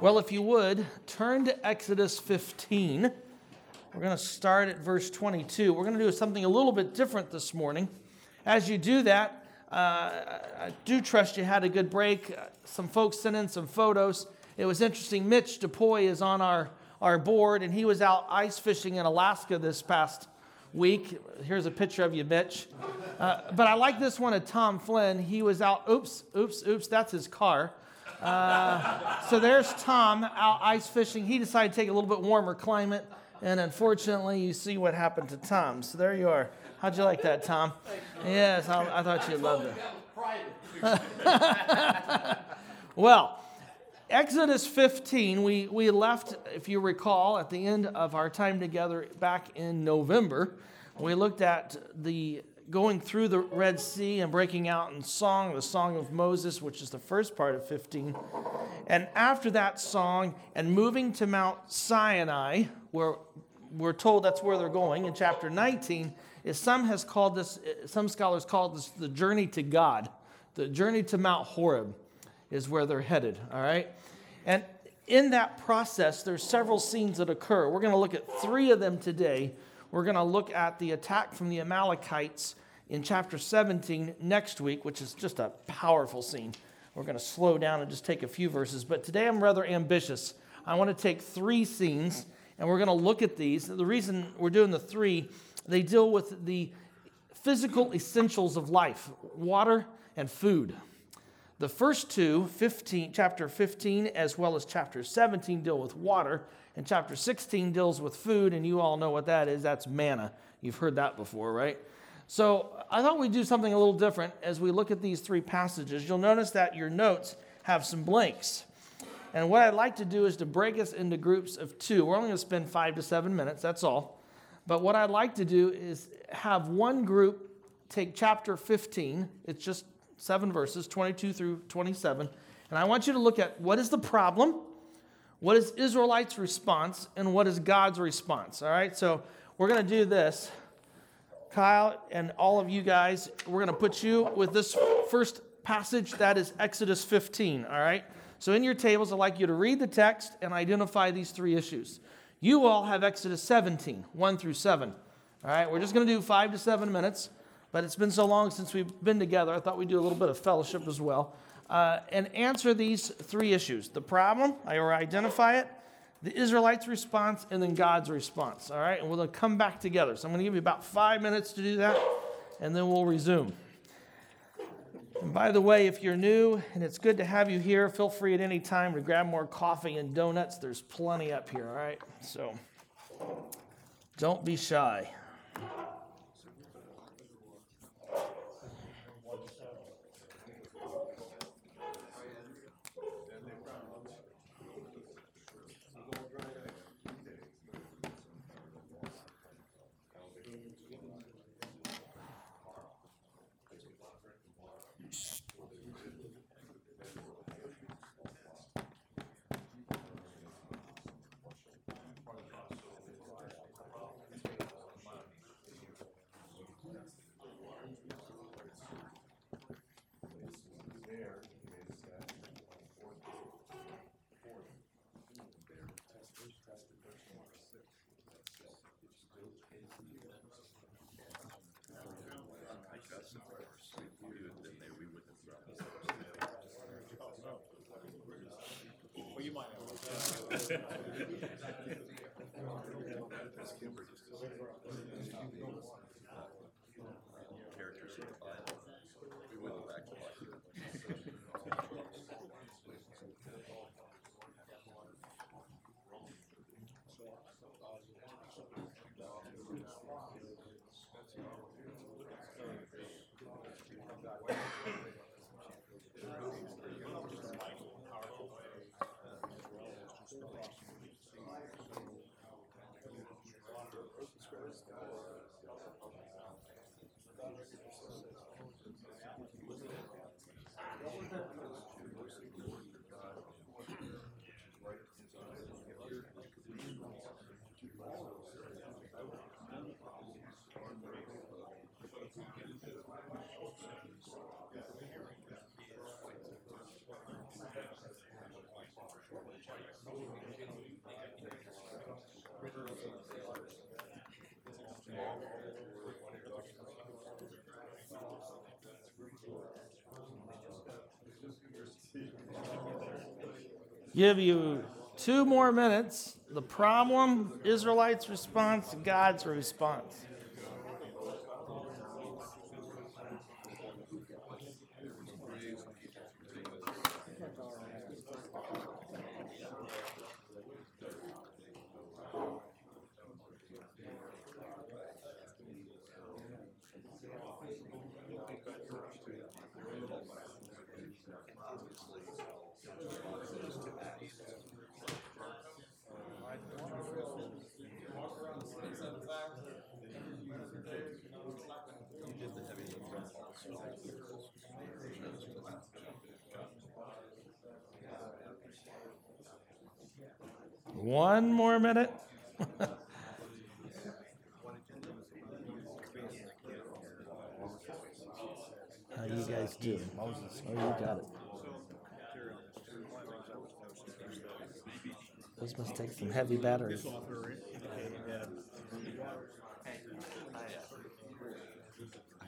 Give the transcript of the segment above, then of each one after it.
Well, if you would, turn to Exodus 15. We're going to start at verse 22. We're going to do something a little bit different this morning. As you do that, uh, I do trust you had a good break. Some folks sent in some photos. It was interesting. Mitch DePoy is on our, our board, and he was out ice fishing in Alaska this past week. Here's a picture of you, Mitch. Uh, but I like this one of Tom Flynn. He was out, oops, oops, oops, that's his car. Uh, so there's Tom out ice fishing. He decided to take a little bit warmer climate, and unfortunately, you see what happened to Tom. So there you are. How'd you like that, Tom? Yes, I, I thought you'd love it. well, Exodus 15, we, we left, if you recall, at the end of our time together back in November. We looked at the going through the Red Sea and breaking out in song, the Song of Moses, which is the first part of 15. And after that song, and moving to Mount Sinai, where we're told that's where they're going in chapter 19, is some has called this, some scholars call this the journey to God. The journey to Mount Horeb is where they're headed, all right? And in that process, there's several scenes that occur. We're going to look at three of them today we're going to look at the attack from the Amalekites in chapter 17 next week, which is just a powerful scene. We're going to slow down and just take a few verses. But today I'm rather ambitious. I want to take three scenes and we're going to look at these. The reason we're doing the three, they deal with the physical essentials of life water and food. The first two, 15, chapter 15 as well as chapter 17, deal with water, and chapter 16 deals with food, and you all know what that is. That's manna. You've heard that before, right? So I thought we'd do something a little different as we look at these three passages. You'll notice that your notes have some blanks. And what I'd like to do is to break us into groups of two. We're only going to spend five to seven minutes, that's all. But what I'd like to do is have one group take chapter 15, it's just seven verses, 22 through 27. And I want you to look at what is the problem, what is Israelites' response and what is God's response? All right, so we're going to do this. Kyle and all of you guys, we're going to put you with this first passage that is Exodus 15. All right, so in your tables, I'd like you to read the text and identify these three issues. You all have Exodus 17, 1 through 7. All right, we're just going to do five to seven minutes, but it's been so long since we've been together, I thought we'd do a little bit of fellowship as well uh, and answer these three issues the problem, I or identify it, the Israelites' response, and then God's response. All right, and we'll come back together. So I'm going to give you about five minutes to do that, and then we'll resume. And by the way, if you're new and it's good to have you here, feel free at any time to grab more coffee and donuts. There's plenty up here, all right? So don't be shy. Well, you might have. Give you two more minutes. The problem, Israelites' response, God's response. One more minute. How you guys do? Moses. Oh, you got it. Those must take some heavy batteries.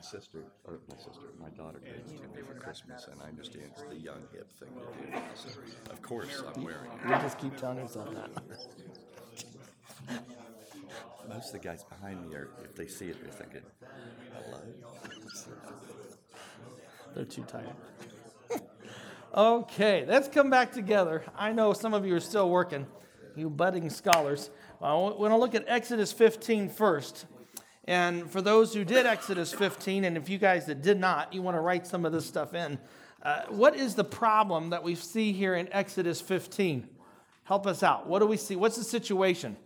My sister, or my sister, my daughter gave it to me for Christmas, and I understand it's the young hip thing to do. So, of course, I'm wearing it. You just keep telling yourself that. Most of the guys behind me are, if they see it, they're thinking, hello? They're too tired. okay, let's come back together. I know some of you are still working, you budding scholars. I want to look at Exodus 15 first. And for those who did Exodus 15, and if you guys that did not, you want to write some of this stuff in. Uh, what is the problem that we see here in Exodus 15? Help us out. What do we see? What's the situation?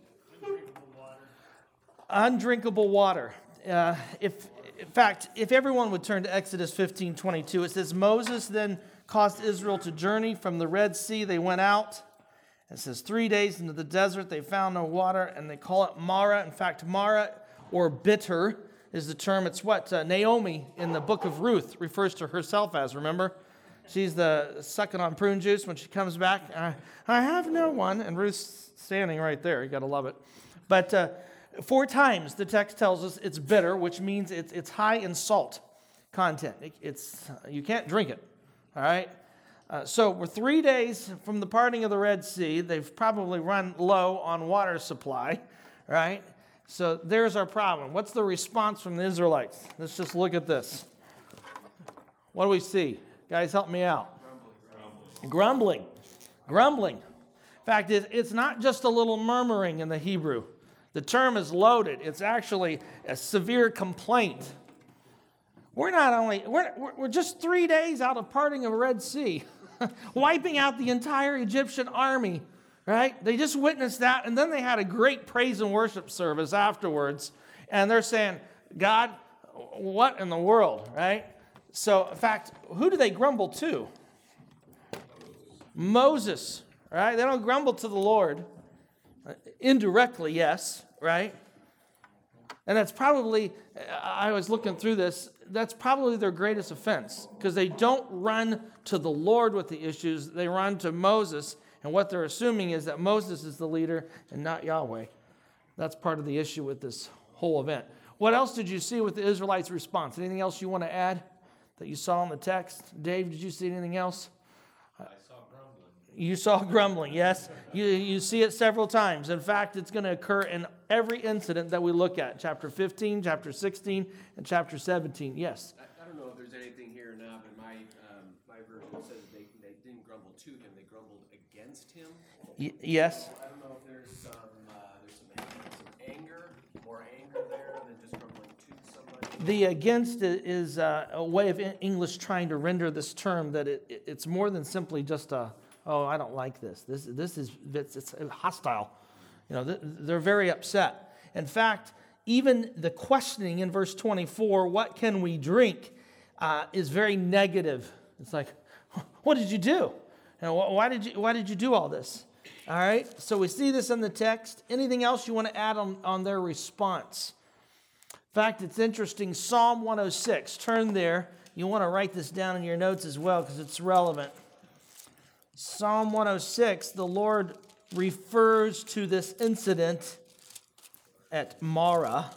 Undrinkable water. Uh, if, in fact, if everyone would turn to Exodus 15 22, it says, Moses then caused Israel to journey from the Red Sea. They went out. It says, three days into the desert, they found no water, and they call it Marah. In fact, Marah or bitter is the term. It's what uh, Naomi in the book of Ruth refers to herself as, remember? She's the sucking on prune juice when she comes back. I, I have no one. And Ruth's standing right there. You got to love it. But uh, four times the text tells us it's bitter, which means it's, it's high in salt content. It, it's, you can't drink it. All right? Uh, so we're three days from the parting of the Red Sea. They've probably run low on water supply, right? So there's our problem. What's the response from the Israelites? Let's just look at this. What do we see? Guys, help me out. Grumbling. Grumbling. Grumbling. In fact, it's not just a little murmuring in the Hebrew. The term is loaded. It's actually a severe complaint. We're not only, we're, we're just three days out of parting of the Red Sea, wiping out the entire Egyptian army right? They just witnessed that, and then they had a great praise and worship service afterwards, and they're saying, God, what in the world, right? So, in fact, who do they grumble to? Moses, right? They don't grumble to the Lord. Indirectly, yes, right? And that's probably, I was looking through this, that's probably their greatest offense because they don't run to the Lord with the issues, they run to Moses and what they're assuming is that Moses is the leader and not Yahweh. That's part of the issue with this whole event. What else did you see with the Israelites' response? Anything else you want to add that you saw in the text? Dave, did you see anything else? I saw grumbling. You saw grumbling, yes. You, you see it several times. In fact, it's going to occur in every incident that we look at chapter 15, chapter 16, and chapter 17. Yes. I, I don't know if there's anything here or not, but my, um, my version says they, they didn't grumble to him, they grumbled against him. Y- yes. I don't know if there's some, uh, there's some, some anger, more anger there than just grumbling to somebody. The against is uh, a way of English trying to render this term that it, it's more than simply just a, oh, I don't like this. This, this is it's, it's hostile. You know, they're very upset. In fact, even the questioning in verse 24, what can we drink, uh, is very negative. It's like, what did you do? You know, why, did you, why did you do all this? All right, so we see this in the text. Anything else you want to add on, on their response? In fact, it's interesting. Psalm 106, turn there. You want to write this down in your notes as well because it's relevant. Psalm 106, the Lord refers to this incident at Marah.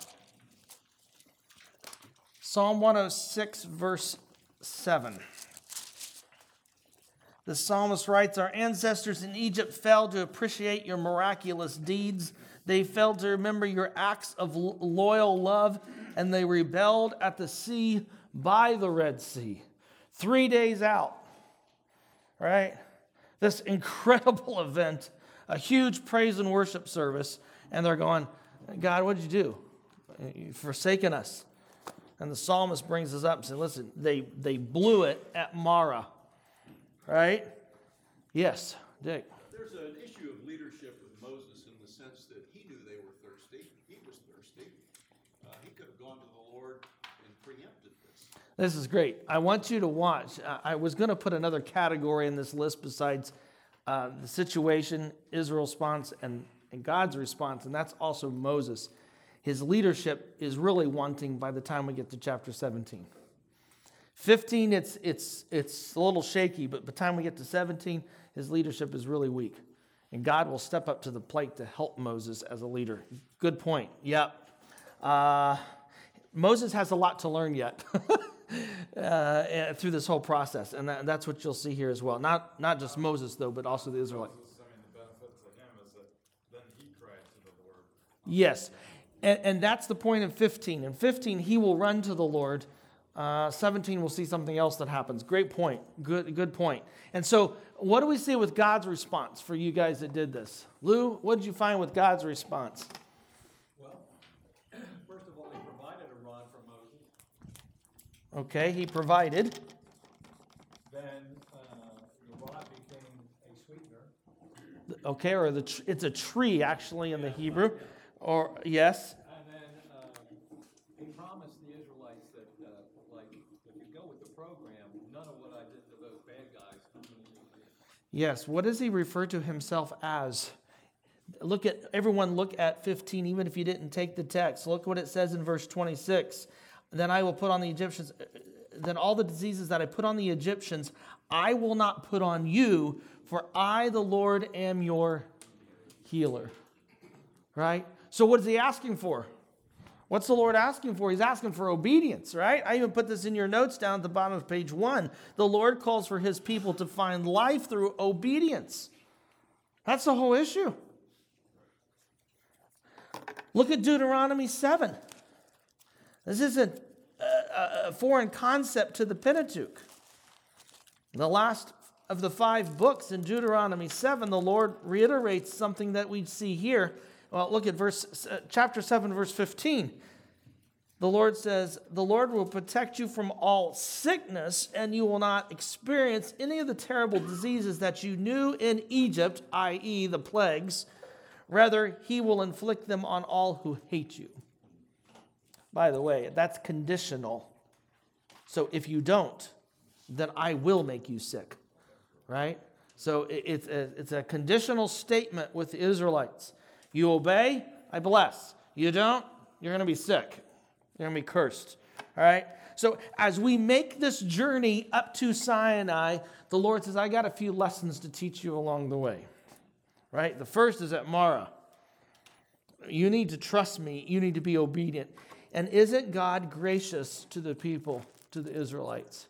Psalm 106, verse 7. The psalmist writes Our ancestors in Egypt failed to appreciate your miraculous deeds. They failed to remember your acts of loyal love, and they rebelled at the sea by the Red Sea. Three days out, right? This incredible event, a huge praise and worship service, and they're going, God, what did you do? You've forsaken us. And the psalmist brings us up and says, Listen, they, they blew it at Marah right? Yes, Dick. There's an issue of leadership with Moses in the sense that he knew they were thirsty. He was thirsty. Uh, he could have gone to the Lord and preempted this. This is great. I want you to watch. I was going to put another category in this list besides uh, the situation, Israel's response, and, and God's response, and that's also Moses. His leadership is really wanting by the time we get to chapter 17. 15, it's, it's, it's a little shaky, but by the time we get to 17, his leadership is really weak. And God will step up to the plate to help Moses as a leader. Good point. Yep. Uh, Moses has a lot to learn yet uh, through this whole process. And that, that's what you'll see here as well. Not, not just Moses, though, but also the Israelites. Yes. And, and that's the point of 15. In 15, he will run to the Lord uh, 17, we'll see something else that happens. Great point. Good, good point. And so, what do we see with God's response for you guys that did this? Lou, what did you find with God's response? Well, first of all, he provided a rod for Moses. Okay, he provided. Then uh, the rod became a sweetener. Okay, or the tr- it's a tree actually in the Hebrew. Or, yes. Yes, what does he refer to himself as? Look at everyone look at 15 even if you didn't take the text. Look what it says in verse 26. Then I will put on the Egyptians then all the diseases that I put on the Egyptians I will not put on you for I the Lord am your healer. Right? So what is he asking for? What's the Lord asking for? He's asking for obedience, right? I even put this in your notes down at the bottom of page one. The Lord calls for his people to find life through obedience. That's the whole issue. Look at Deuteronomy 7. This isn't a, foreign concept to the Pentateuch. The last of the five books in Deuteronomy 7, the Lord reiterates something that we see here well, look at verse uh, chapter 7 verse 15. The Lord says, "The Lord will protect you from all sickness and you will not experience any of the terrible diseases that you knew in Egypt, i.e. the plagues. Rather, he will inflict them on all who hate you." By the way, that's conditional. So if you don't, then I will make you sick. Right? So it's it's a conditional statement with the Israelites. You obey, I bless. You don't, you're going to be sick. You're going to be cursed. All right? So as we make this journey up to Sinai, the Lord says, I got a few lessons to teach you along the way. Right? The first is at Marah. You need to trust me. You need to be obedient. And isn't God gracious to the people, to the Israelites?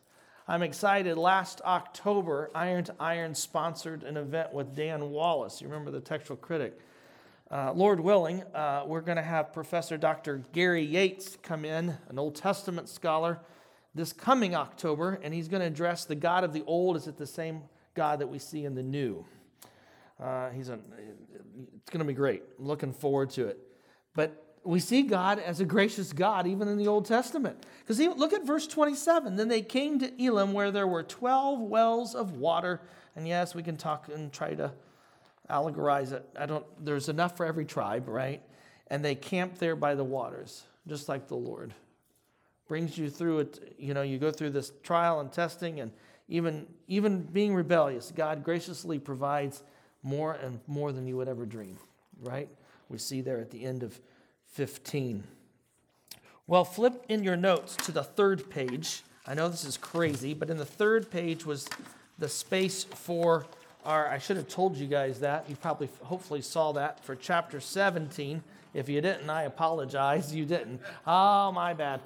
I'm excited. Last October, Iron to Iron sponsored an event with Dan Wallace. You remember the textual critic? Uh, Lord willing, uh, we're going to have Professor Dr. Gary Yates come in, an Old Testament scholar, this coming October, and he's going to address the God of the Old. Is it the same God that we see in the New? Uh, he's a, it's going to be great. I'm looking forward to it. But we see God as a gracious God even in the Old Testament. Because look at verse 27. Then they came to Elim where there were 12 wells of water. And yes, we can talk and try to allegorize it. I don't, there's enough for every tribe, right? And they camp there by the waters, just like the Lord. Brings you through it, you know, you go through this trial and testing and even, even being rebellious, God graciously provides more and more than you would ever dream, right? We see there at the end of 15. Well, flip in your notes to the third page. I know this is crazy, but in the third page was the space for I should have told you guys that. You probably, hopefully, saw that for chapter 17. If you didn't, I apologize. You didn't. Oh, my bad.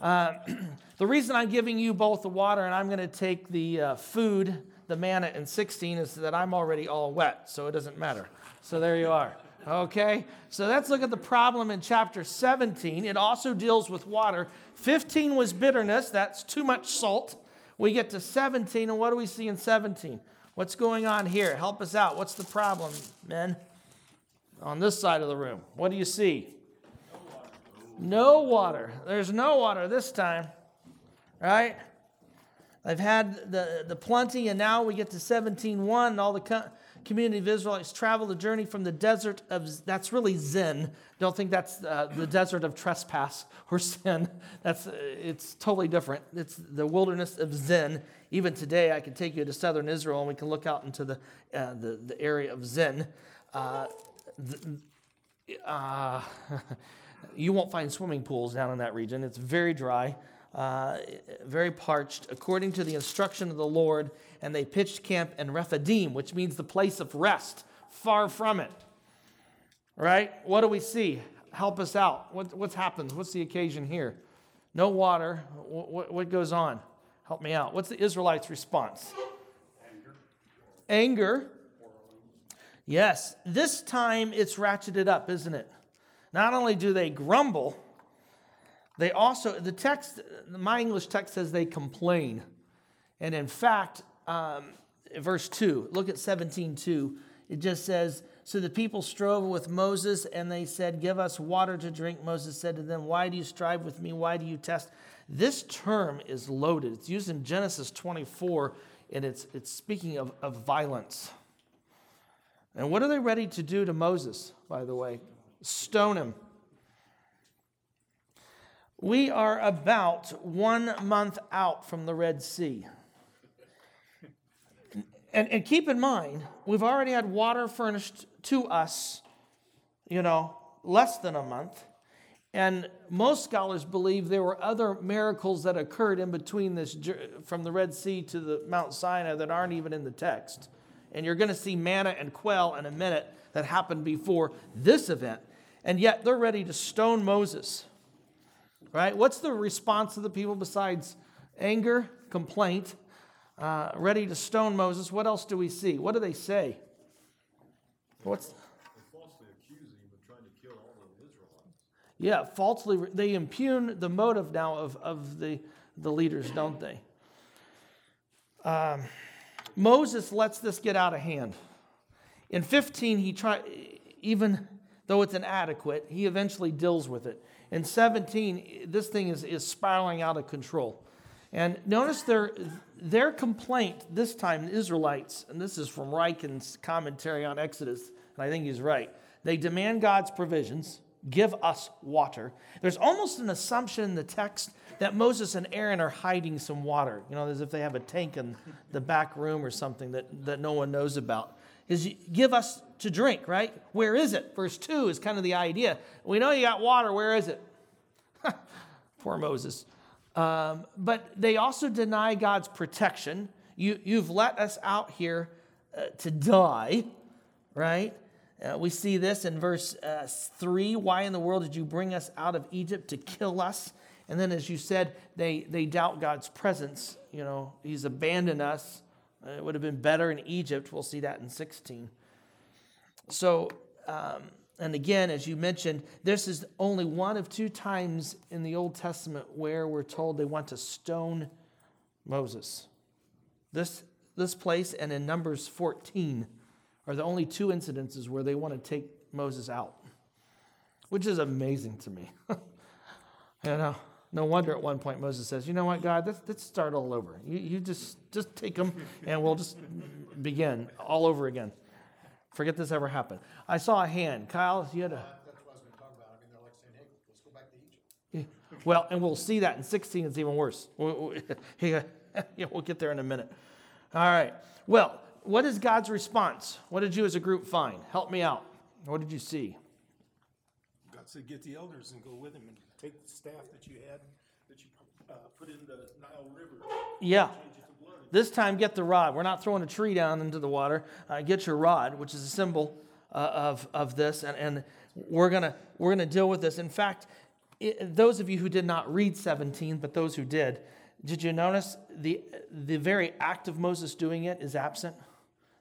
Uh, the reason I'm giving you both the water and I'm going to take the uh, food the manna in 16 is that I'm already all wet, so it doesn't matter. So there you are. Okay? So let's look at the problem in chapter 17. It also deals with water. 15 was bitterness, that's too much salt. We get to 17, and what do we see in 17? What's going on here? Help us out. What's the problem, men? On this side of the room. What do you see? No water. There's no water this time, right? I've had the, the plenty, and now we get to 17.1, and all the community of Israelites travel the journey from the desert of, that's really Zin. Don't think that's uh, the desert of trespass or sin. That's, uh, it's totally different. It's the wilderness of Zin. Even today, I can take you to southern Israel, and we can look out into the, uh, the, the area of Zin. Uh, the, uh, you won't find swimming pools down in that region. It's very dry, uh, very parched, according to the instruction of the Lord. And they pitched camp in Rephidim, which means the place of rest, far from it. Right? What do we see? Help us out. What, what's happened? What's the occasion here? No water. What, what goes on? Help me out. What's the Israelites' response? Anger. Anger. Yes, this time it's ratcheted up, isn't it? Not only do they grumble, they also, the text, my English text says they complain. And in fact, um, verse 2, look at 17 2. It just says, So the people strove with Moses, and they said, Give us water to drink. Moses said to them, Why do you strive with me? Why do you test? This term is loaded. It's used in Genesis 24, and it's, it's speaking of, of violence. And what are they ready to do to Moses, by the way? Stone him. We are about one month out from the Red Sea. And, and keep in mind, we've already had water furnished to us, you know, less than a month. And most scholars believe there were other miracles that occurred in between this, from the Red Sea to the Mount Sinai that aren't even in the text. And you're going to see manna and quail in a minute that happened before this event. And yet they're ready to stone Moses. Right? What's the response of the people besides anger, complaint, uh, ready to stone Moses? What else do we see? What do they say? What's falsely accuse him trying to kill all the Israelites. Yeah, falsely they impugn the motive now of, of the, the leaders, don't they? Um, Moses lets this get out of hand. In 15, he try even though it's inadequate, he eventually deals with it. In 17, this thing is, is spiraling out of control. And notice their, their complaint this time, the Israelites, and this is from Ryken's commentary on Exodus, and I think he's right. They demand God's provisions, give us water. There's almost an assumption in the text that Moses and Aaron are hiding some water, you know, as if they have a tank in the back room or something that, that no one knows about. Is give us to drink, right? Where is it? Verse 2 is kind of the idea. We know you got water. Where is it? Poor Moses. Um, but they also deny God's protection. You, you've let us out here uh, to die, right? Uh, we see this in verse uh, 3. Why in the world did you bring us out of Egypt to kill us? And then, as you said, they, they doubt God's presence. You know, He's abandoned us. It would have been better in Egypt. We'll see that in 16. So, um, and again, as you mentioned, this is only one of two times in the Old Testament where we're told they want to stone Moses. This, this place and in Numbers 14 are the only two incidences where they want to take Moses out, which is amazing to me. you know, no wonder at one point Moses says, "You know what, God? Let's, let's start all over. You, you just just take them, and we'll just begin all over again." Forget this ever happened. I saw a hand. Kyle, you had a. That's what I was going to talk about. I mean, they're like saying, hey, let's go back to Egypt. Well, and we'll see that in 16. It's even worse. We'll, we'll get there in a minute. All right. Well, what is God's response? What did you as a group find? Help me out. What did you see? God said, get the elders and go with him and take the staff that you had, that you uh, put in the Nile River. Yeah. This time, get the rod. We're not throwing a tree down into the water. Uh, get your rod, which is a symbol uh, of, of this, and, and we're gonna we're gonna deal with this. In fact, it, those of you who did not read 17, but those who did, Did you notice the, the very act of Moses doing it is absent?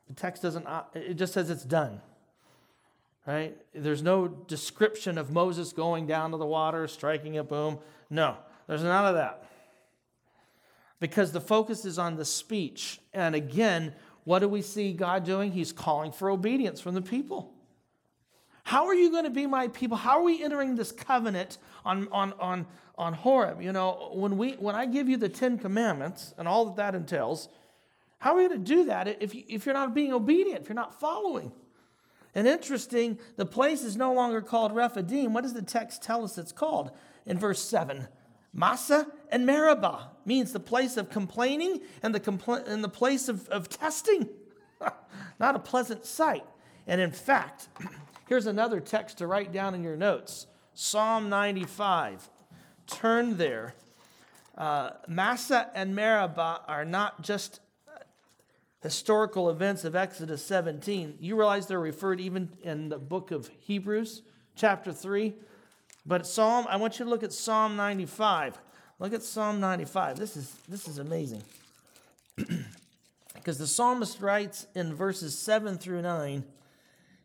The text doesn't, uh, it just says it's done. Right? There's no description of Moses going down to the water, striking a boom. No, there's none of that. Because the focus is on the speech. And again, what do we see God doing? He's calling for obedience from the people. How are you going to be my people? How are we entering this covenant on, on, on, on Horeb? You know, when, we, when I give you the Ten Commandments and all that that entails, how are you going to do that if, if you're not being obedient, if you're not following? And interesting, the place is no longer called Rephidim. What does the text tell us it's called? In verse 7, Massah and Meribah means the place of complaining and the, compl- and the place of, of testing. not a pleasant sight. And in fact, Here's another text to write down in your notes Psalm 95. Turn there. Uh, Massah and Meribah are not just historical events of Exodus 17. You realize they're referred even in the book of Hebrews, chapter 3. But Psalm, I want you to look at Psalm 95. Look at Psalm 95. This is, this is amazing. because the psalmist writes in verses 7 through 9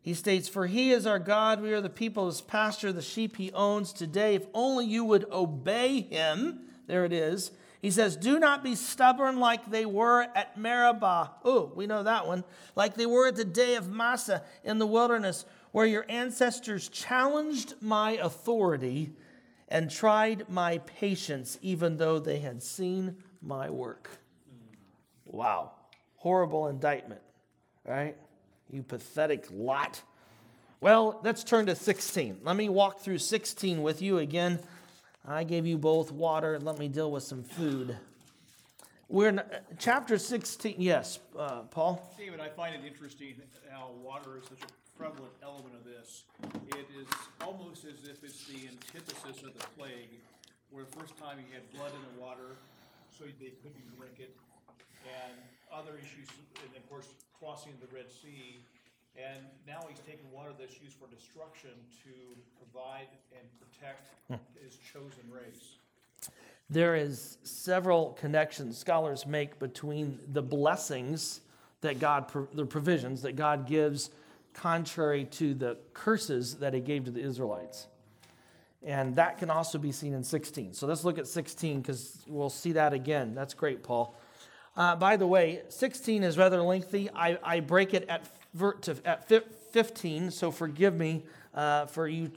he states, For he is our God, we are the people his pasture, the sheep he owns today. If only you would obey him. There it is. He says, Do not be stubborn like they were at Meribah. Oh, we know that one. Like they were at the day of Massah in the wilderness, where your ancestors challenged my authority and tried my patience, even though they had seen my work. Wow. Horrible indictment, right? You pathetic lot. Well, let's turn to 16. Let me walk through 16 with you again. I gave you both water. Let me deal with some food. We're in chapter 16. Yes, uh, Paul? David, I find it interesting how water is such a prevalent element of this. It is almost as if it's the antithesis of the plague, where the first time you had blood in the water, so they couldn't drink it, and other issues, and of course, crossing the Red Sea. And now he's taking water that's used for destruction to provide and protect hmm. his chosen race. There is several connections scholars make between the blessings that God, the provisions that God gives, contrary to the curses that He gave to the Israelites. And that can also be seen in 16. So let's look at 16 because we'll see that again. That's great, Paul. Uh, by the way, 16 is rather lengthy. I, I break it at, at 15, so forgive me uh, for you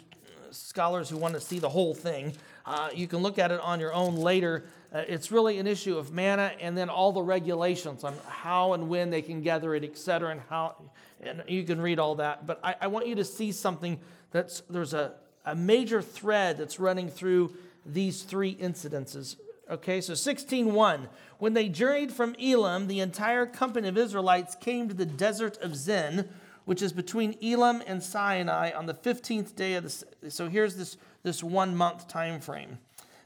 scholars who want to see the whole thing. Uh, you can look at it on your own later. Uh, it's really an issue of manna and then all the regulations on how and when they can gather it, et cetera, And how, and you can read all that. But I, I want you to see something that's there's a, a major thread that's running through these three incidences Okay, so 16:1. When they journeyed from Elim, the entire company of Israelites came to the desert of Zin, which is between Elim and Sinai on the 15th day of the so here's this this 1 month time frame.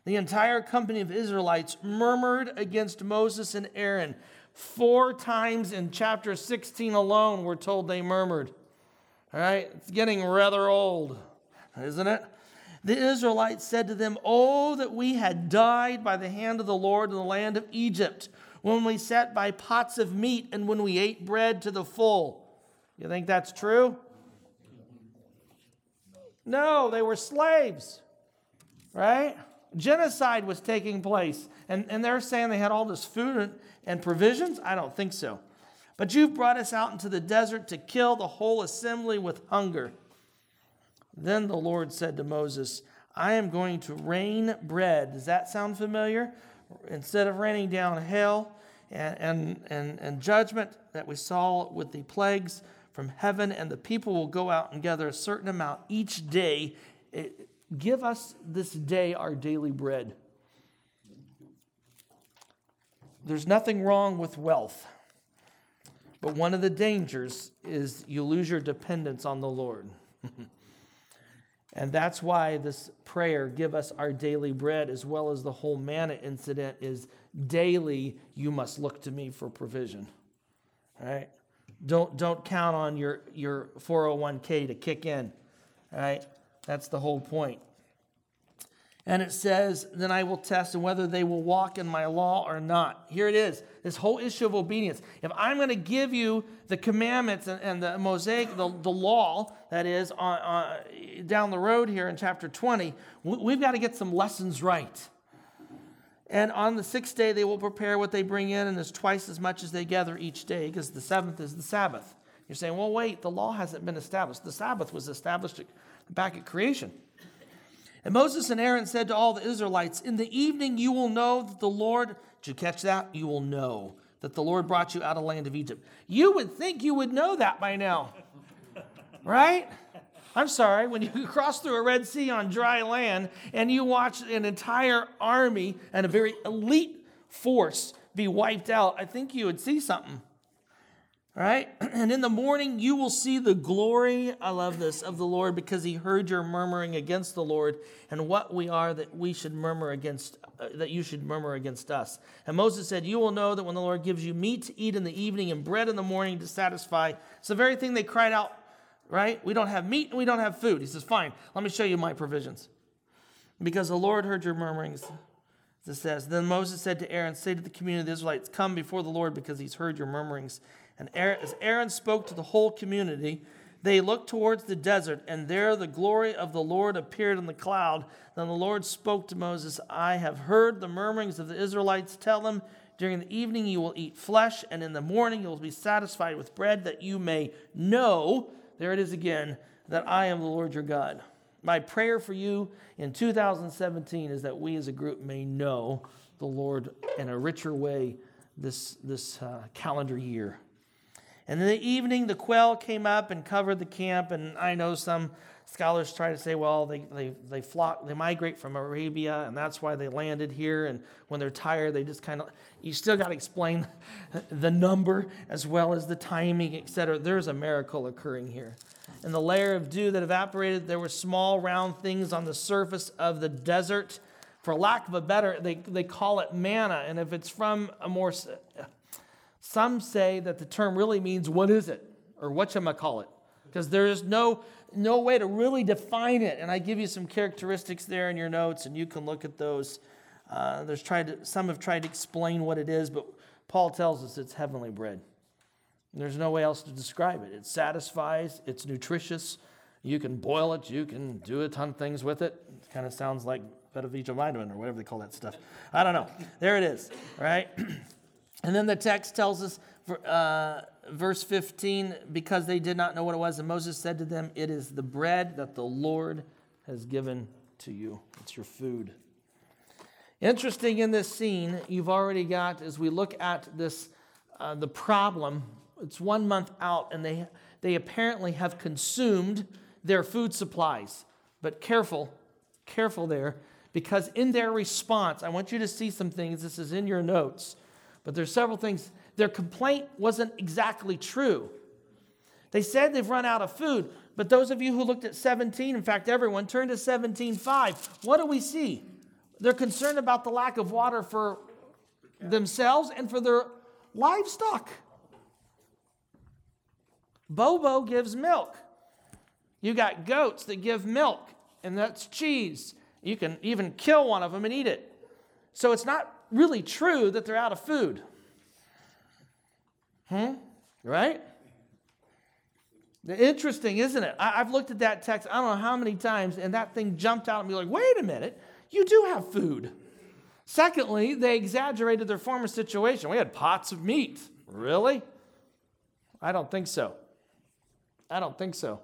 The entire company of Israelites murmured against Moses and Aaron. Four times in chapter 16 alone we're told they murmured. All right, it's getting rather old, isn't it? The Israelites said to them, Oh, that we had died by the hand of the Lord in the land of Egypt, when we sat by pots of meat and when we ate bread to the full. You think that's true? No, they were slaves, right? Genocide was taking place. And, and they're saying they had all this food and, provisions? I don't think so. But you've brought us out into the desert to kill the whole assembly with hunger. Then the Lord said to Moses, I am going to rain bread. Does that sound familiar? Instead of raining down hail and, and, and, and judgment that we saw with the plagues from heaven, and the people will go out and gather a certain amount each day. It, give us this day our daily bread. There's nothing wrong with wealth, but one of the dangers is you lose your dependence on the Lord. And that's why this prayer, give us our daily bread, as well as the whole manna incident, is daily you must look to me for provision. All right? Don't, don't count on your, your 401k to kick in. All right? That's the whole point. And it says, Then I will test and whether they will walk in my law or not. Here it is this whole issue of obedience. If I'm going to give you the commandments and, and the Mosaic, the, the law that is on, on, down the road here in chapter 20, we've got to get some lessons right. And on the sixth day, they will prepare what they bring in, and there's twice as much as they gather each day, because the seventh is the Sabbath. You're saying, well, wait, the law hasn't been established. The Sabbath was established back at creation. And Moses and Aaron said to all the Israelites, In the evening you will know that the Lord, did you catch that? You will know that the Lord brought you out of the land of Egypt. You would think you would know that by now, right? I'm sorry, when you cross through a Red Sea on dry land and you watch an entire army and a very elite force be wiped out, I think you would see something. Right? And in the morning you will see the glory, I love this, of the Lord because he heard your murmuring against the Lord and what we are that we should murmur against, uh, that you should murmur against us. And Moses said, You will know that when the Lord gives you meat to eat in the evening and bread in the morning to satisfy. It's the very thing they cried out, right? We don't have meat and we don't have food. He says, Fine, let me show you my provisions. Because the Lord heard your murmurings. It says, Then Moses said to Aaron, Say to the community of the Israelites, Come before the Lord because he's heard your murmurings. And as Aaron spoke to the whole community, they looked towards the desert, and there the glory of the Lord appeared in the cloud. Then the Lord spoke to Moses I have heard the murmurings of the Israelites. Tell them, during the evening you will eat flesh, and in the morning you will be satisfied with bread, that you may know, there it is again, that I am the Lord your God. My prayer for you in 2017 is that we as a group may know the Lord in a richer way this, this uh, calendar year. And in the evening, the quail came up and covered the camp. And I know some scholars try to say, well, they, they, they flock, they migrate from Arabia, and that's why they landed here. And when they're tired, they just kind of, you still got to explain the number as well as the timing, etc. There's a miracle occurring here. In the layer of dew that evaporated, there were small round things on the surface of the desert. For lack of a better, they, they call it manna. And if it's from a more some say that the term really means what is it or what I call it, because there is no no way to really define it. And I give you some characteristics there in your notes, and you can look at those. Uh, there's tried to, some have tried to explain what it is, but Paul tells us it's heavenly bread. There's no way else to describe it. It satisfies. It's nutritious. You can boil it. You can do a ton of things with it. It kind of sounds like vitamin or whatever they call that stuff. I don't know. There it is, right? And then the text tells us, uh, verse 15, because they did not know what it was, and Moses said to them, It is the bread that the Lord has given to you. It's your food. Interesting in this scene, you've already got, as we look at this, uh, the problem, it's one month out, and they, they apparently have consumed their food supplies. But careful, careful there, because in their response, I want you to see some things. This is in your notes. But there's several things. Their complaint wasn't exactly true. They said they've run out of food, but those of you who looked at 17, in fact, everyone, turn to 17.5. What do we see? They're concerned about the lack of water for themselves and for their livestock. Bobo gives milk. You got goats that give milk, and that's cheese. You can even kill one of them and eat it. So it's not really true that they're out of food. Hmm? Right? Interesting, isn't it? I, have looked at that text, I don't know how many times, and that thing jumped out at me like, wait a minute, you do have food. Secondly, they exaggerated their former situation. We had pots of meat. Really? I don't think so. I don't think so.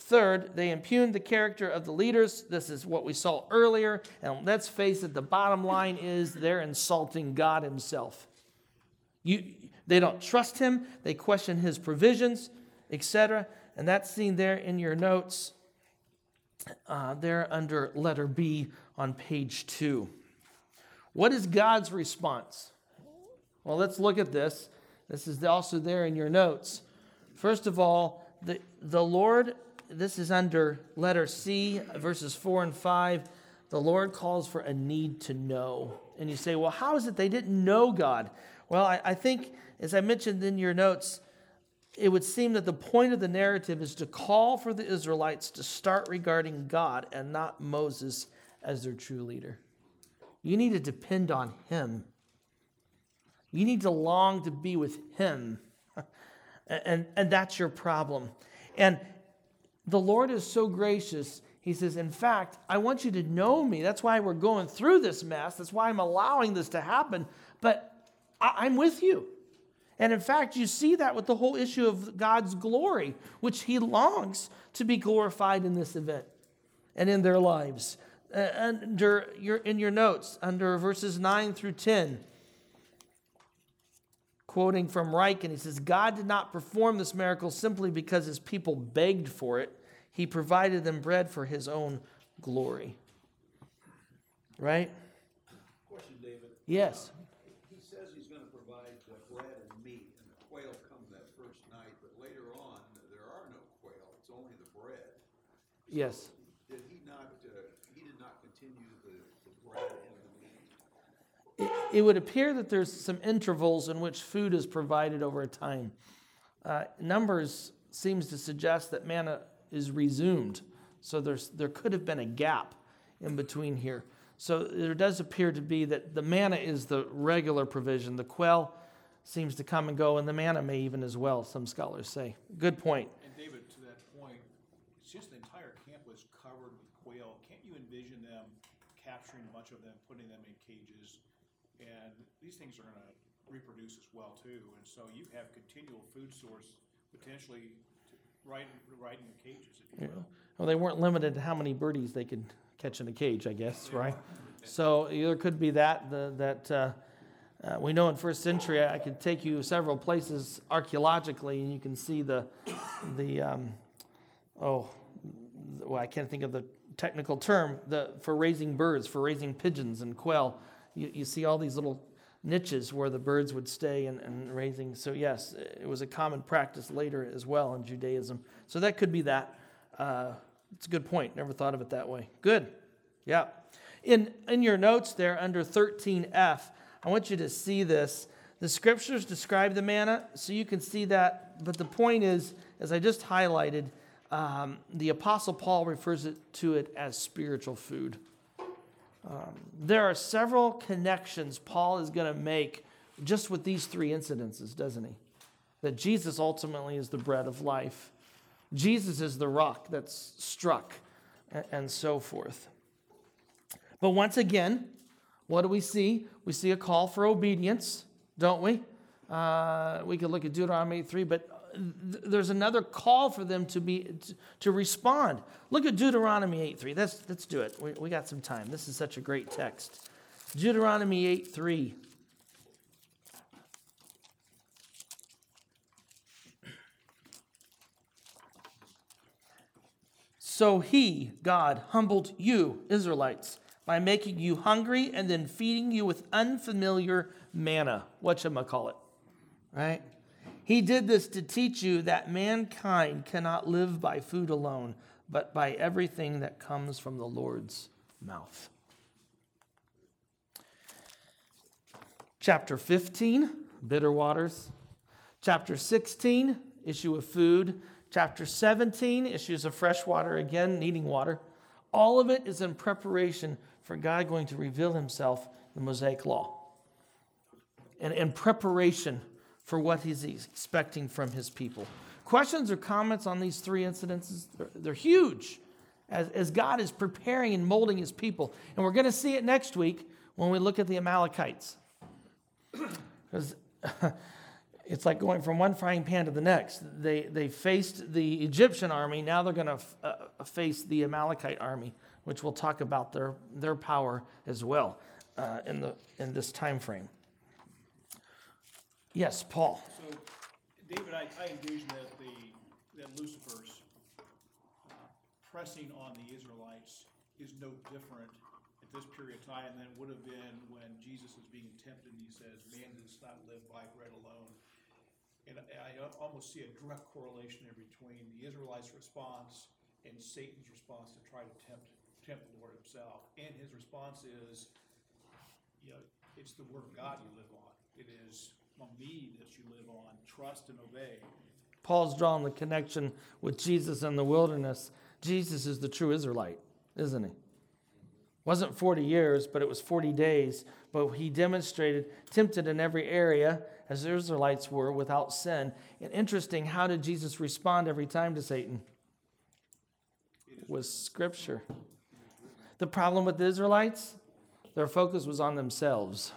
Third, they impugned the character of the leaders. This is what we saw earlier. And let's face it, the bottom line is they're insulting God Himself. You, they don't trust Him, they question His provisions, etc. And that's seen there in your notes, uh, there under letter B on page two. What is God's response? Well, let's look at this. This is also there in your notes. First of all, the, the Lord this is under letter C, verses 4 and 5. The Lord calls for a need to know. And you say, well, how is it they didn't know God? Well, I, I think, as I mentioned in your notes, it would seem that the point of the narrative is to call for the Israelites to start regarding God and not Moses as their true leader. You need to depend on Him. You need to long to be with Him. and, and that's your problem. And the Lord is so gracious. He says, In fact, I want you to know me. That's why we're going through this mess. That's why I'm allowing this to happen. But I, am with you. And in fact, you see that with the whole issue of God's glory, which He longs to be glorified in this event and in their lives. Uh, under your, in your notes, under verses 9 through 10, quoting from Ryken, he says, God did not perform this miracle simply because his people begged for it. He provided them bread for his own glory. Right? Question, David. Yes. Um, he says he's gonna provide the bread and meat, and the quail comes that first night, but later on, there are no quail, it's only the bread. Yes. Did he not, uh, he did not continue the, the bread and the meat? It, would appear that there's some intervals in which food is provided over a time. Uh, Numbers seems to suggest that manna is resumed. So there's, there could have been a gap in between here. So there does appear to be that the manna is the regular provision. The quail seems to come and go, and the manna may even as well, some scholars say. Good point. And David, to that point, just the entire camp was covered with quail. Can't you envision them capturing a bunch of them, putting them in cages? And these things are gonna reproduce as well too, and so you have continual food source potentially to- right, right in the cages, if you will. Well, they weren't limited to how many birdies they could catch in a cage, I guess, right? So there could be that. The, that uh, uh, we know in first century, I could take you several places archaeologically, and you can see the the um, oh, well, I can't think of the technical term the for raising birds, for raising pigeons and quail. You, you see all these little niches where the birds would stay and, and raising. So yes, it was a common practice later as well in Judaism. So that could be that. Uh, it's a good point. Never thought of it that way. Good. Yeah. In, in your notes there under 13F, I want you to see this. The scriptures describe the manna, so you can see that. But the point is, as I just highlighted, um, the Apostle Paul refers it, to it as spiritual food. Um, there are several connections Paul is going to make just with these three incidences, doesn't he? That Jesus ultimately is the bread of life, Jesus is the rock that's struck, and, so forth. But once again, what do we see? We see a call for obedience, don't we? Uh, we could look at Deuteronomy 3, but th- there's another call for them to be to, to respond. Look at Deuteronomy 8 3. Let's, let's do it. We, we got some time. This is such a great text. Deuteronomy 8 3. So he, God, humbled you, Israelites, by making you hungry and then feeding you with unfamiliar manna. Whatchamacallit, right? He did this to teach you that mankind cannot live by food alone, but by everything that comes from the Lord's mouth. Chapter 15, bitter waters. Chapter 16, issue of food. Chapter 17, issues of fresh water, again, needing water. All of it is in preparation for God going to reveal himself in the Mosaic Law. And in preparation for what he's expecting from his people. Questions or comments on these three incidences? They're, huge as, as God is preparing and molding his people. And we're going to see it next week when we look at the Amalekites. Because it's like going from one frying pan to the next. They, they faced the Egyptian army, now they're going to uh, face the Amalekite army, which we'll talk about their, their power as well uh, in, the, in this time frame. Yes, Paul. So, David, I, I envision that the, that Lucifer's uh, pressing on the Israelites is no different at this period of time than it would have been when Jesus was being tempted and he says, man does not live by bread alone. And I I almost see a direct correlation there between the Israelites' response and Satan's response to try to tempt, tempt the Lord himself. And his response is, you know, it's the word of God you live on. It is on me that you live on. Trust and obey. Paul's drawing the connection with Jesus in the wilderness. Jesus is the true Israelite, isn't he? wasn't 40 years, but it was 40 days. But he demonstrated, tempted in every area, as the Israelites were, without sin. And interesting, how did Jesus respond every time to Satan? Was scripture. The problem with the Israelites, their focus was on themselves.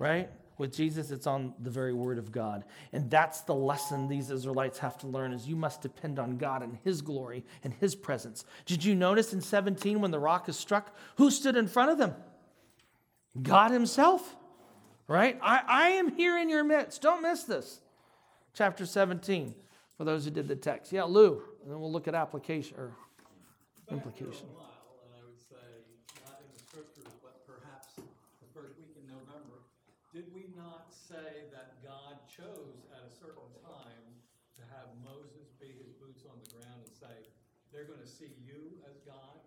Right? With Jesus, it's on the very word of God. And that's the lesson these Israelites have to learn is you must depend on God and his glory and his presence. Did you notice in 17 when the rock is struck, who stood in front of them? God himself. Right? I, I am here in your midst. Don't miss this. Chapter 17, for those who did the text. Yeah, Lou, and then we'll look at application or implication. a while, and I would say, not in the scriptures, but perhaps the first week in November, did we not say that God chose at a certain time to have Moses be his boots on the ground and say, they're gonna see you as God?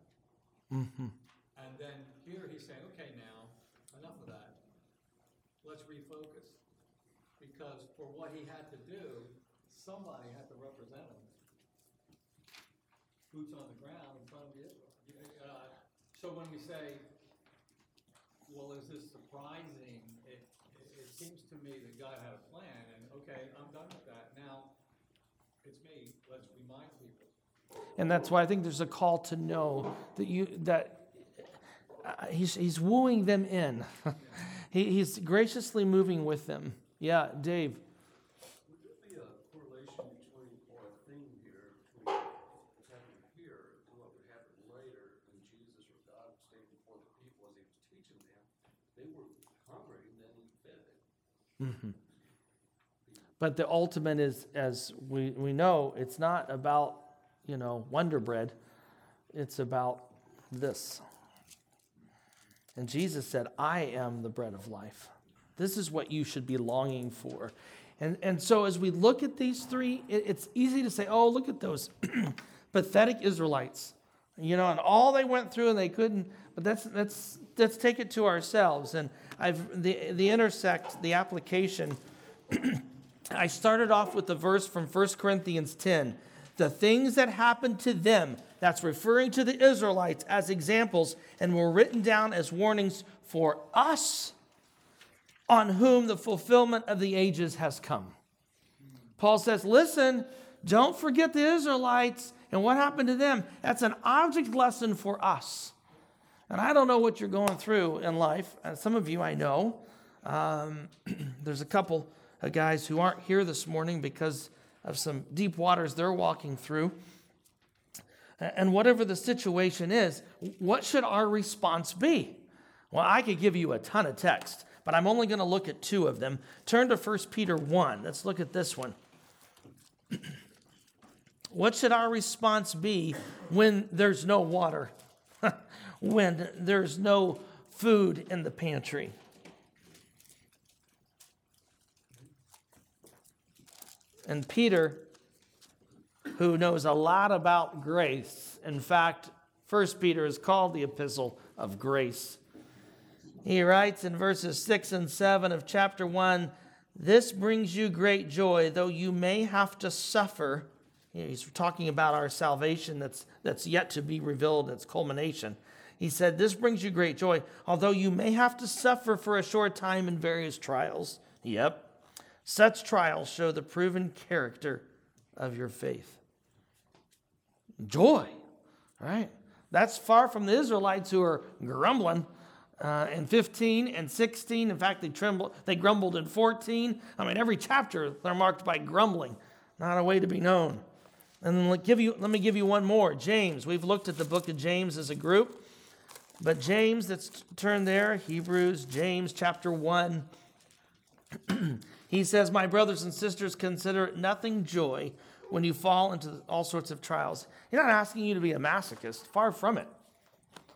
And then here he's saying, okay, now, enough of that. Let's refocus. Because for what he had to do, somebody had to represent him boots on the ground in front of the Israel. Uh, So when we say, well, is this surprising? Seems to me that God had a plan and, okay, I'm done with that. Now, it's me. Let's remind people. And that's why I think there's a call to know that you that uh, he's he's wooing them in. he, he's graciously moving with them. Yeah, Dave. Would there be a correlation between, or a theme here, between what's happening here and what would happen later when Jesus or God would stand before the people as he was teaching them? They were hungry, and then he fed them. But the ultimate is, as we, we know, it's not about, you know, Wonder Bread. It's about this. And Jesus said, I am the bread of life. This is what you should be longing for. And, and so as we look at these three, it, it's easy to say, oh, look at those pathetic Israelites. You know, and all they went through and they couldn't, but that's, that's, let's take it to ourselves. And I've, the, the intersect, the application, I started off with the verse from 1 Corinthians 10. The things that happened to them, that's referring to the Israelites as examples, and were written down as warnings for us on whom the fulfillment of the ages has come. Paul says, listen, don't forget the Israelites and what happened to them. That's an object lesson for us. And I don't know what you're going through in life. And some of you I know. Um, there's a couple of guys who aren't here this morning because of some deep waters they're walking through. And whatever the situation is, what should our response be? Well, I could give you a ton of text, but I'm only going to look at two of them. Turn to 1 Peter 1. Let's look at this one. what should our response be when there's no water? when there's no food in the pantry? And Peter, who knows a lot about grace, in fact, First Peter is called the epistle of grace. He writes in verses 6 and 7 of chapter 1 This brings you great joy, though you may have to suffer. He's talking about our salvation that's, that's yet to be revealed, its culmination. He said, This brings you great joy, although you may have to suffer for a short time in various trials. Yep. Such trials show the proven character of your faith. Joy, right? That's far from the Israelites who are grumbling uh, in 15 and 16. In fact, they trembled, they grumbled in 14. I mean, every chapter they're marked by grumbling, not a way to be known. And let, give you, let me give you one more. James. We've looked at the book of James as a group, but James, that's turned there, Hebrews, James chapter 1. he says, My brothers and sisters, consider it nothing joy when you fall into all sorts of trials. He's not asking you to be a masochist, far from it.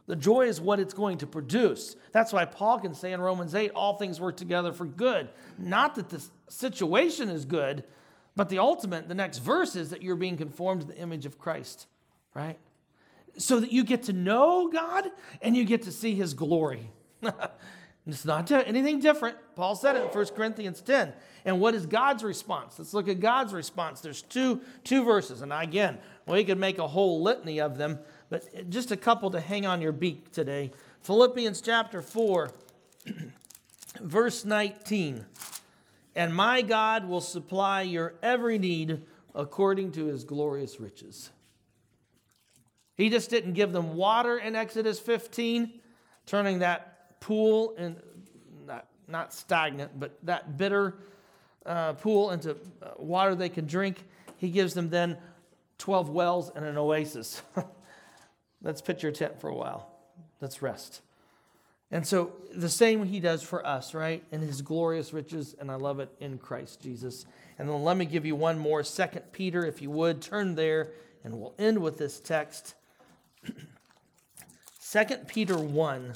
The joy is what it's going to produce. That's why Paul can say in Romans 8, all things work together for good. Not that the situation is good, but the ultimate, the next verse is that you're being conformed to the image of Christ, right? So that you get to know God and you get to see his glory. it's not anything different. Paul said it in 1 Corinthians 10. And what is God's response? Let's look at God's response. There's two, two verses, and again, we could make a whole litany of them, but just a couple to hang on your beak today. Philippians chapter 4, verse 19. And my God will supply your every need according to his glorious riches. He just didn't give them water in Exodus 15, turning that pool in not, not stagnant, but that bitter uh, pool into uh, water they can drink. He gives them then 12 wells and an oasis. Let's pitch your tent for a while. Let's rest. And so the same he does for us, right? In his glorious riches, and I love it in Christ Jesus. And then let me give you one more. Second Peter, if you would, turn there, and we'll end with this text. Second Peter 1.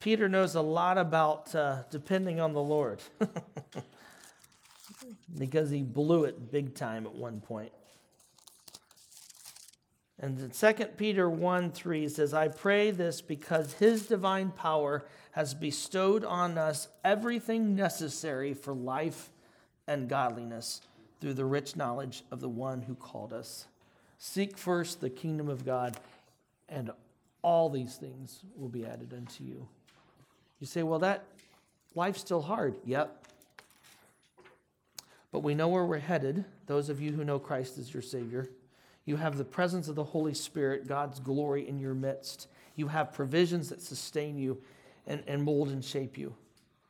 Peter knows a lot about uh, depending on the Lord because he blew it big time at one point. And in 2 Peter 1 3 says, I pray this because his divine power has bestowed on us everything necessary for life and godliness through the rich knowledge of the one who called us. Seek first the kingdom of God, and all these things will be added unto you. You say, well, that life's still hard. Yep. But we know where we're headed, those of you who know Christ as your Savior. You have the presence of the Holy Spirit, God's glory in your midst. You have provisions that sustain you and, and mold and shape you,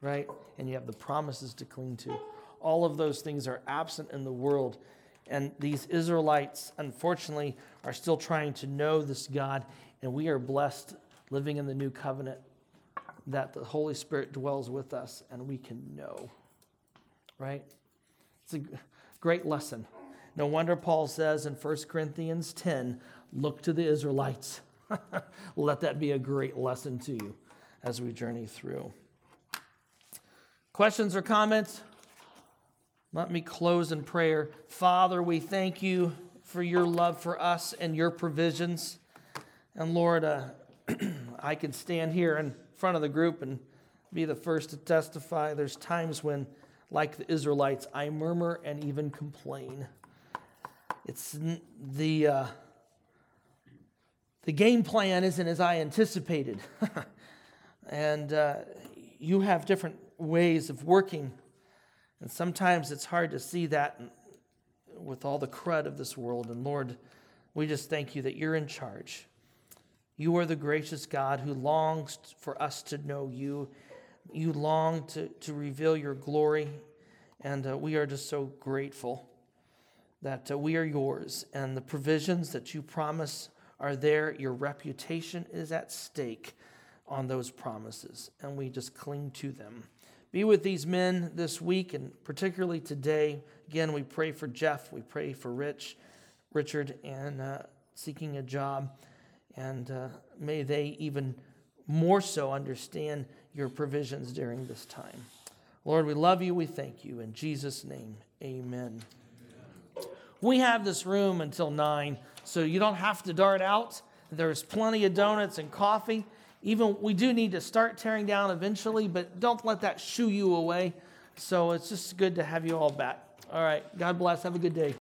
right? And you have the promises to cling to. All of those things are absent in the world. And these Israelites, unfortunately, are still trying to know this God. And we are blessed living in the new covenant that the Holy Spirit dwells with us and we can know. Right? It's a great lesson. No wonder Paul says in 1 Corinthians 10 look to the Israelites. Let that be a great lesson to you as we journey through. Questions or comments? Let me close in prayer. Father, we thank you for your love for us and your provisions. And Lord, uh, I can stand here in front of the group and be the first to testify. There's times when, like the Israelites, I murmur and even complain. It's the uh, the game plan isn't as I anticipated, and uh, you have different ways of working and sometimes it's hard to see that with all the crud of this world. And Lord, we just thank you that you're in charge. You are the gracious God who longs for us to know you. You long to, to reveal your glory. And uh, we are just so grateful that uh, we are yours. And the provisions that you promise are there. Your reputation is at stake on those promises. And we just cling to them. Be with these men this week and particularly today. Again, we pray for Jeff, we pray for Rich, Richard, and uh, seeking a job. And uh, may they even more so understand your provisions during this time. Lord, we love you. We thank you. In Jesus' name, amen. We have this room until 9, so you don't have to dart out. There's plenty of donuts and coffee even we do need to start tearing down eventually, but don't let that shoo you away. So it's just good to have you all back. All right. God bless. Have a good day.